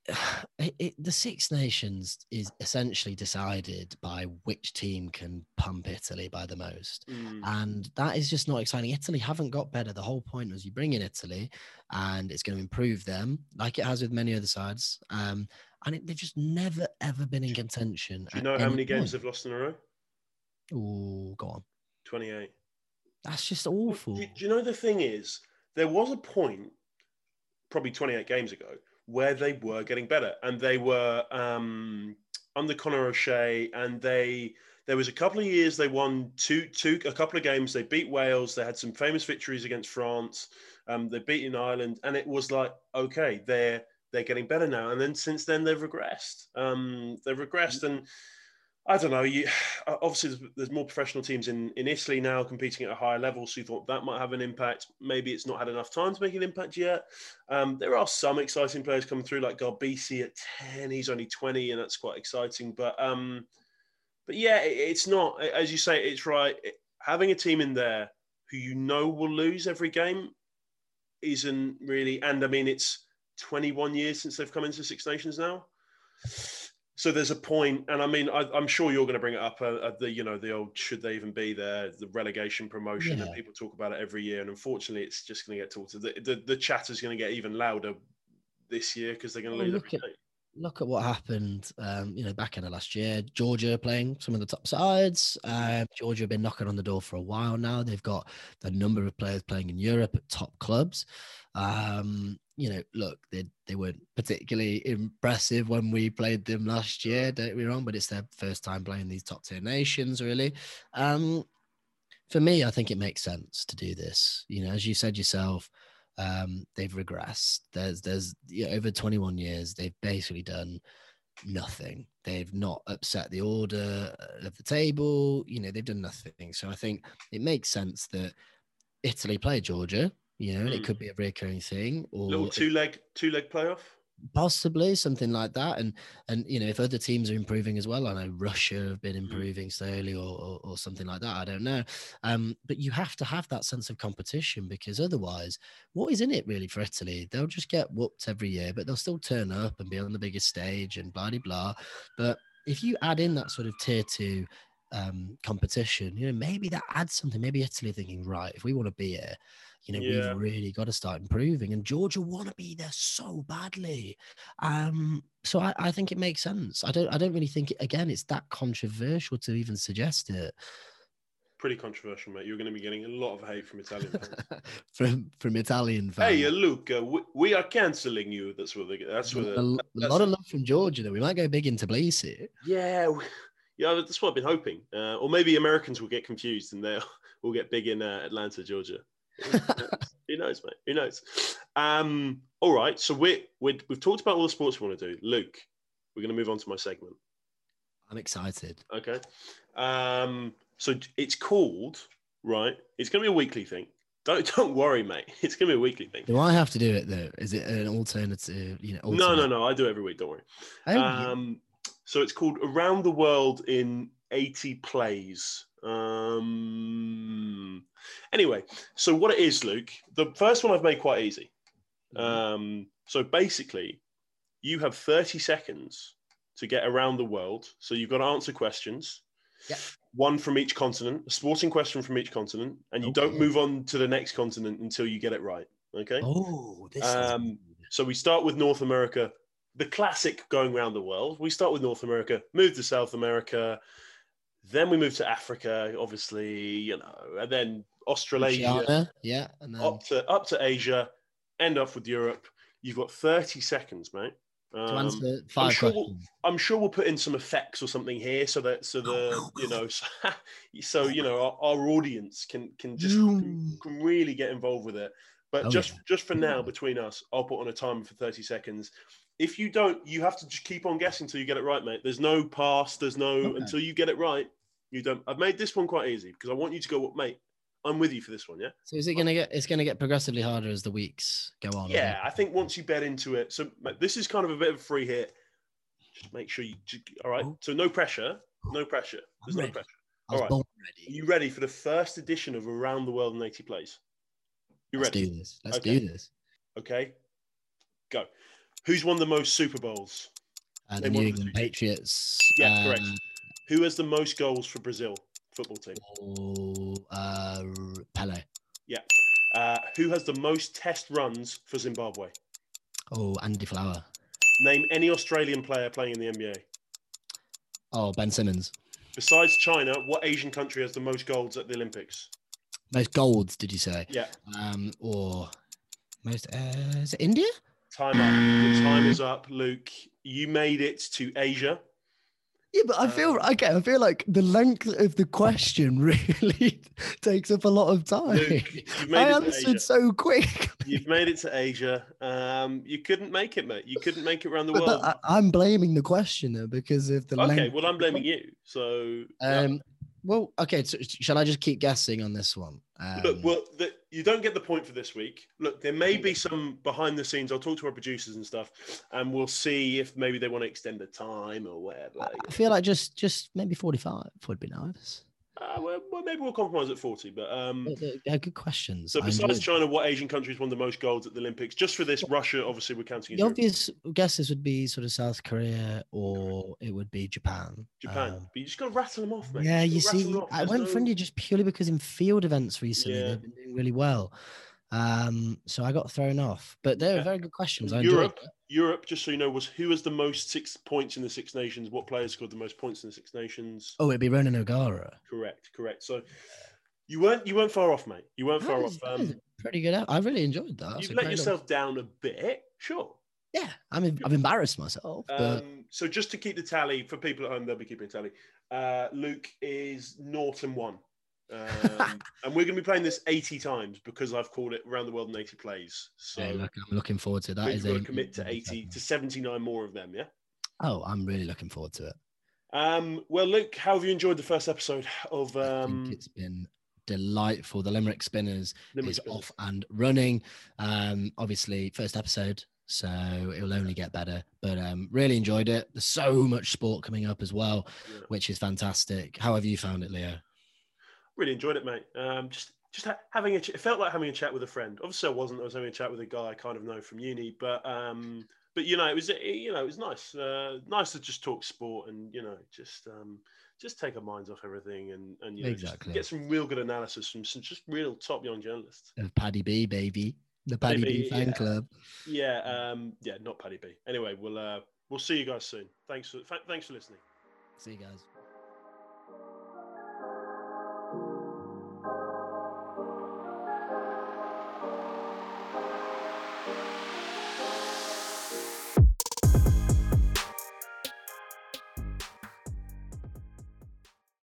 S2: <sighs> it, it, the Six Nations is essentially decided by which team can pump Italy by the most.
S1: Mm.
S2: and that is just not exciting. Italy haven't got better. The whole point was you bring in Italy, and it's going to improve them, like it has with many other sides. Um, and it, they've just never ever been in contention.
S1: Do you know how many games they've lost in a row?
S2: Oh, go on.
S1: Twenty-eight.
S2: That's just awful.
S1: Do, do you know the thing is, there was a point, probably 28 games ago, where they were getting better, and they were um, under Conor O'Shea, and they there was a couple of years they won two two a couple of games. They beat Wales. They had some famous victories against France. Um, they beat in Ireland, and it was like okay, they're they're getting better now. And then since then they've regressed. Um, they've regressed, and I don't know. You <sighs> obviously there's, more professional teams in, in Italy now competing at a higher level, so you thought that might have an impact. Maybe it's not had enough time to make an impact yet. Um, there are some exciting players coming through, like Garbisi at ten. He's only twenty, and that's quite exciting. But um, but yeah, it, it's not as you say. It's right. It- having a team in there who you know will lose every game isn't really. And I mean, it's 21 years since they've come into Six Nations now. So there's a point, and I mean, I, I'm sure you're going to bring it up. Uh, uh, the you know the old should they even be there? The relegation promotion, and people talk about it every year. And unfortunately, it's just going to get talked to. The, the the is going to get even louder this year because they're going to lose
S2: look at- Look at what happened, um, you know, back in the last year. Georgia playing some of the top sides. Um, Georgia have been knocking on the door for a while now. They've got a number of players playing in Europe at top clubs. Um, you know, look, they they weren't particularly impressive when we played them last year. Don't get me wrong, but it's their first time playing these top tier nations, really. Um, for me, I think it makes sense to do this. You know, as you said yourself, um, they've regressed. There's there's yeah, over 21 years, they've basically done nothing. They've not upset the order of the table. You know, they've done nothing. So I think it makes sense that Italy play Georgia. You know, and it
S1: Mm.
S2: could be a recurring thing, or
S1: Little two leg two leg playoff.
S2: possibly something like that and and you know if other teams are improving as well i know russia have been
S1: Mm.
S2: improving slowly or, or or something like that i don't know um but you have to have that sense of competition because otherwise what is in it really for italy they'll just get whooped every year but they'll still turn up and be on the biggest stage and blah blah blah but if you add in that sort of tier two um, competition, you know, maybe that adds something. Maybe Italy thinking, right, if we want to be here, you know,
S1: Yeah.
S2: we've really got to start improving. And Georgia want to be there so badly. Um, so I, I think it makes sense. I don't I don't really think it, again it's that controversial to even suggest it
S1: Pretty controversial, mate. You're going to be getting a lot of hate from Italian fans. <laughs>
S2: from from Italian fans.
S1: hey, Luke, uh, we, we are cancelling you. That's what they get. That's what.
S2: a,
S1: the-
S2: a
S1: that's-
S2: lot of love from Georgia though. We might go big in Tbilisi.
S1: Yeah, yeah. That's what I've been hoping. Uh, or maybe Americans will get confused and they'll <laughs> will get big in uh, Atlanta, Georgia. <laughs> Who knows, mate? Who knows? Um, all right. So we we we've talked about all the sports we want to do. Luke, we're going to move on to my segment.
S2: I'm excited.
S1: Okay. Um, so it's called right. It's going to be a weekly thing. Don't <laughs> don't worry, mate. It's going to be a weekly thing.
S2: Do I have to do it though? Is it an alternative? You know,
S1: No, no, no. I do it every week. Don't worry.
S2: Oh, yeah.
S1: Um, so it's called Around the World in 80 Plays. Um, anyway, so what it is, Luke, the first one I've made quite easy.
S2: Mm-hmm.
S1: Um, so basically, you have 30 seconds to get around the world. So you've got to answer questions.
S2: Yep.
S1: One from each continent, a sporting question from each continent, and you don't move on to the next continent until you get it right. Okay.
S2: oh, this
S1: Um, So we start with North America, the classic going around the world. We start with North America, move to South America, then we move to Africa, obviously, you know, and then Australasia,
S2: yeah, and then
S1: up to up to Asia, end up with Europe. You've got 30 seconds, mate.
S2: to
S1: Um,
S2: answer five
S1: sure we'll- I'm sure we'll put in some effects or something here so that so the you know so, <laughs> so you know our, our audience can can just can, can really get involved with it. But
S2: Oh,
S1: just
S2: yeah.
S1: just for now, between us, I'll put on a timer for 30 seconds. If you don't, you have to just keep on guessing until you get it right, mate. There's no pass. There's no
S2: Okay.
S1: until you get it right. You don't. I've made this one quite easy because I want you to go, mate. I'm with you for this one, yeah.
S2: So is it gonna get? It's gonna get progressively harder as the weeks go on.
S1: Yeah. I think once you bet into it, so mate, this is kind of a bit of a free hit. Just make sure you. ju- All right.
S2: Oh.
S1: So no pressure. No pressure. There's no pressure. Alright.
S2: born
S1: Are you ready for the first edition of Around the World in 80 Plays? You ready?
S2: Let's do this. Let's
S1: Okay.
S2: do this.
S1: Okay. Go. Who's won the most Super Bowls?
S2: Uh, the New England. Patriots.
S1: Yeah, correct.
S2: uh,
S1: Who has the most goals for Brazil football team?
S2: Oh, uh, Pele. Yeah.
S1: Uh, who has the most test runs for Zimbabwe?
S2: Oh, Andy Flower.
S1: Name any Australian player playing in the NBA.
S2: Oh, Ben Simmons.
S1: Besides China, what Asian country has the most golds at the Olympics?
S2: Most golds, did you say?
S1: Yeah.
S2: Um, or most? Uh, is it India?
S1: Time up. Your time is up, Luke. You made it to Asia.
S2: Yeah, but I feel
S1: Uh,
S2: okay. I feel like the length of the question <laughs> really takes up a lot of time.
S1: Luke,
S2: I answered so quick.
S1: You've made it to Asia. Um, you couldn't make it, mate. You couldn't make it around the
S2: But
S1: world.
S2: that- I, am blaming the questioner because of the
S1: okay,
S2: length.
S1: well, I'm blaming you. So, yeah.
S2: Um, well, okay. So shall I just keep guessing on this one? Um,
S1: look, well, the, you don't get the point for this week. Look, there may be some behind the scenes. I'll talk to our producers and stuff, and we'll see if maybe they want to extend the time or whatever.
S2: I feel like just just maybe 45 would be nice.
S1: Uh, well, well, maybe we'll compromise at 40. But um,
S2: They're, they're good questions.
S1: so besides China, what Asian countries won the most golds at the Olympics? Just for this, Russia, obviously, we're counting
S2: the obvious guesses would be sort of South Korea or it would be Japan.
S1: Japan.
S2: Um,
S1: but you just got to rattle them off, mate.
S2: yeah, you
S1: just
S2: see. I went for
S1: no-
S2: India just purely because in field events recently
S1: Yeah.
S2: they've been doing really well. Um, so I got thrown off, but they're
S1: Yeah.
S2: very good questions. I
S1: Europe. Europe, just so you know, was who has the most six points in the Six Nations? What players scored the most points in the Six Nations?
S2: Oh, it'd be Ronan O'Gara.
S1: Correct, correct. So you weren't you weren't far off, mate. You weren't
S2: That
S1: far
S2: was-
S1: off. Um,
S2: pretty good. I really enjoyed that. That's
S1: you've let yourself down a bit, sure.
S2: Yeah, I mean, I've embarrassed myself, but
S1: Um, so just to keep the tally for people at home, they'll be keeping a tally. Uh, Luke is and one. Um, <laughs> and we're going to be playing this 80 times because I've called it around the world in 80 plays. So
S2: hey, look, I'm looking forward to that.
S1: we've
S2: Is
S1: got to commit to 80 to 79 more of them, yeah?
S2: Oh, I'm really looking forward to it.
S1: Um, well, Luke, how have you enjoyed the first episode of um,
S2: it's been delightful. The Limerick Spinners
S1: Limerick
S2: is
S1: Spinners?
S2: off and running. Um, obviously, first episode, so it'll only get better. But um, really enjoyed it. There's so much sport coming up as well,
S1: Yeah.
S2: which is fantastic. How have you found it, Leo?
S1: Really enjoyed it, mate. Um, just just ha- having a ch- it felt like having a chat with a friend. Obviously, I wasn't. I was having a chat with a guy I kind of know from uni, but um, but you know, it was it, you know, it was nice, uh, nice to just talk sport and you know, just um, just take our minds off everything and and you know,
S2: Exactly.
S1: get some real good analysis from some just real top young journalists.
S2: Of Paddy B, baby. The Paddy
S1: Maybe,
S2: B fan
S1: yeah.
S2: club.
S1: Yeah, um, yeah, not Paddy B. Anyway, we'll uh, we'll see you guys soon. Thanks for th- thanks for listening.
S2: See you guys.